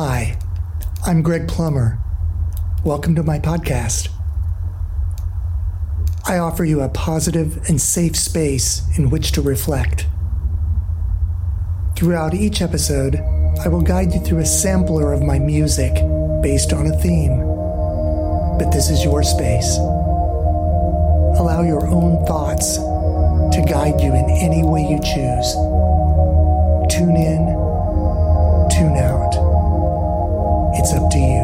Hi, I'm Greg Plummer. Welcome to my podcast. I offer you a positive and safe space in which to reflect. Throughout each episode, I will guide you through a sampler of my music based on a theme. But this is your space. Allow your own thoughts to guide you in any way you choose. Tune in, Up to you.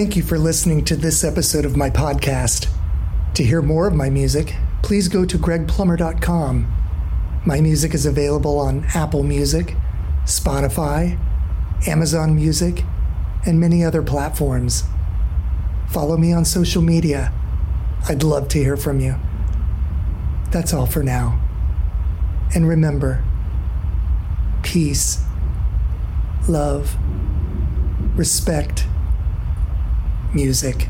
Thank you for listening to this episode of my podcast. To hear more of my music, please go to gregplummer.com. My music is available on Apple Music, Spotify, Amazon Music, and many other platforms. Follow me on social media. I'd love to hear from you. That's all for now. And remember peace, love, respect, music.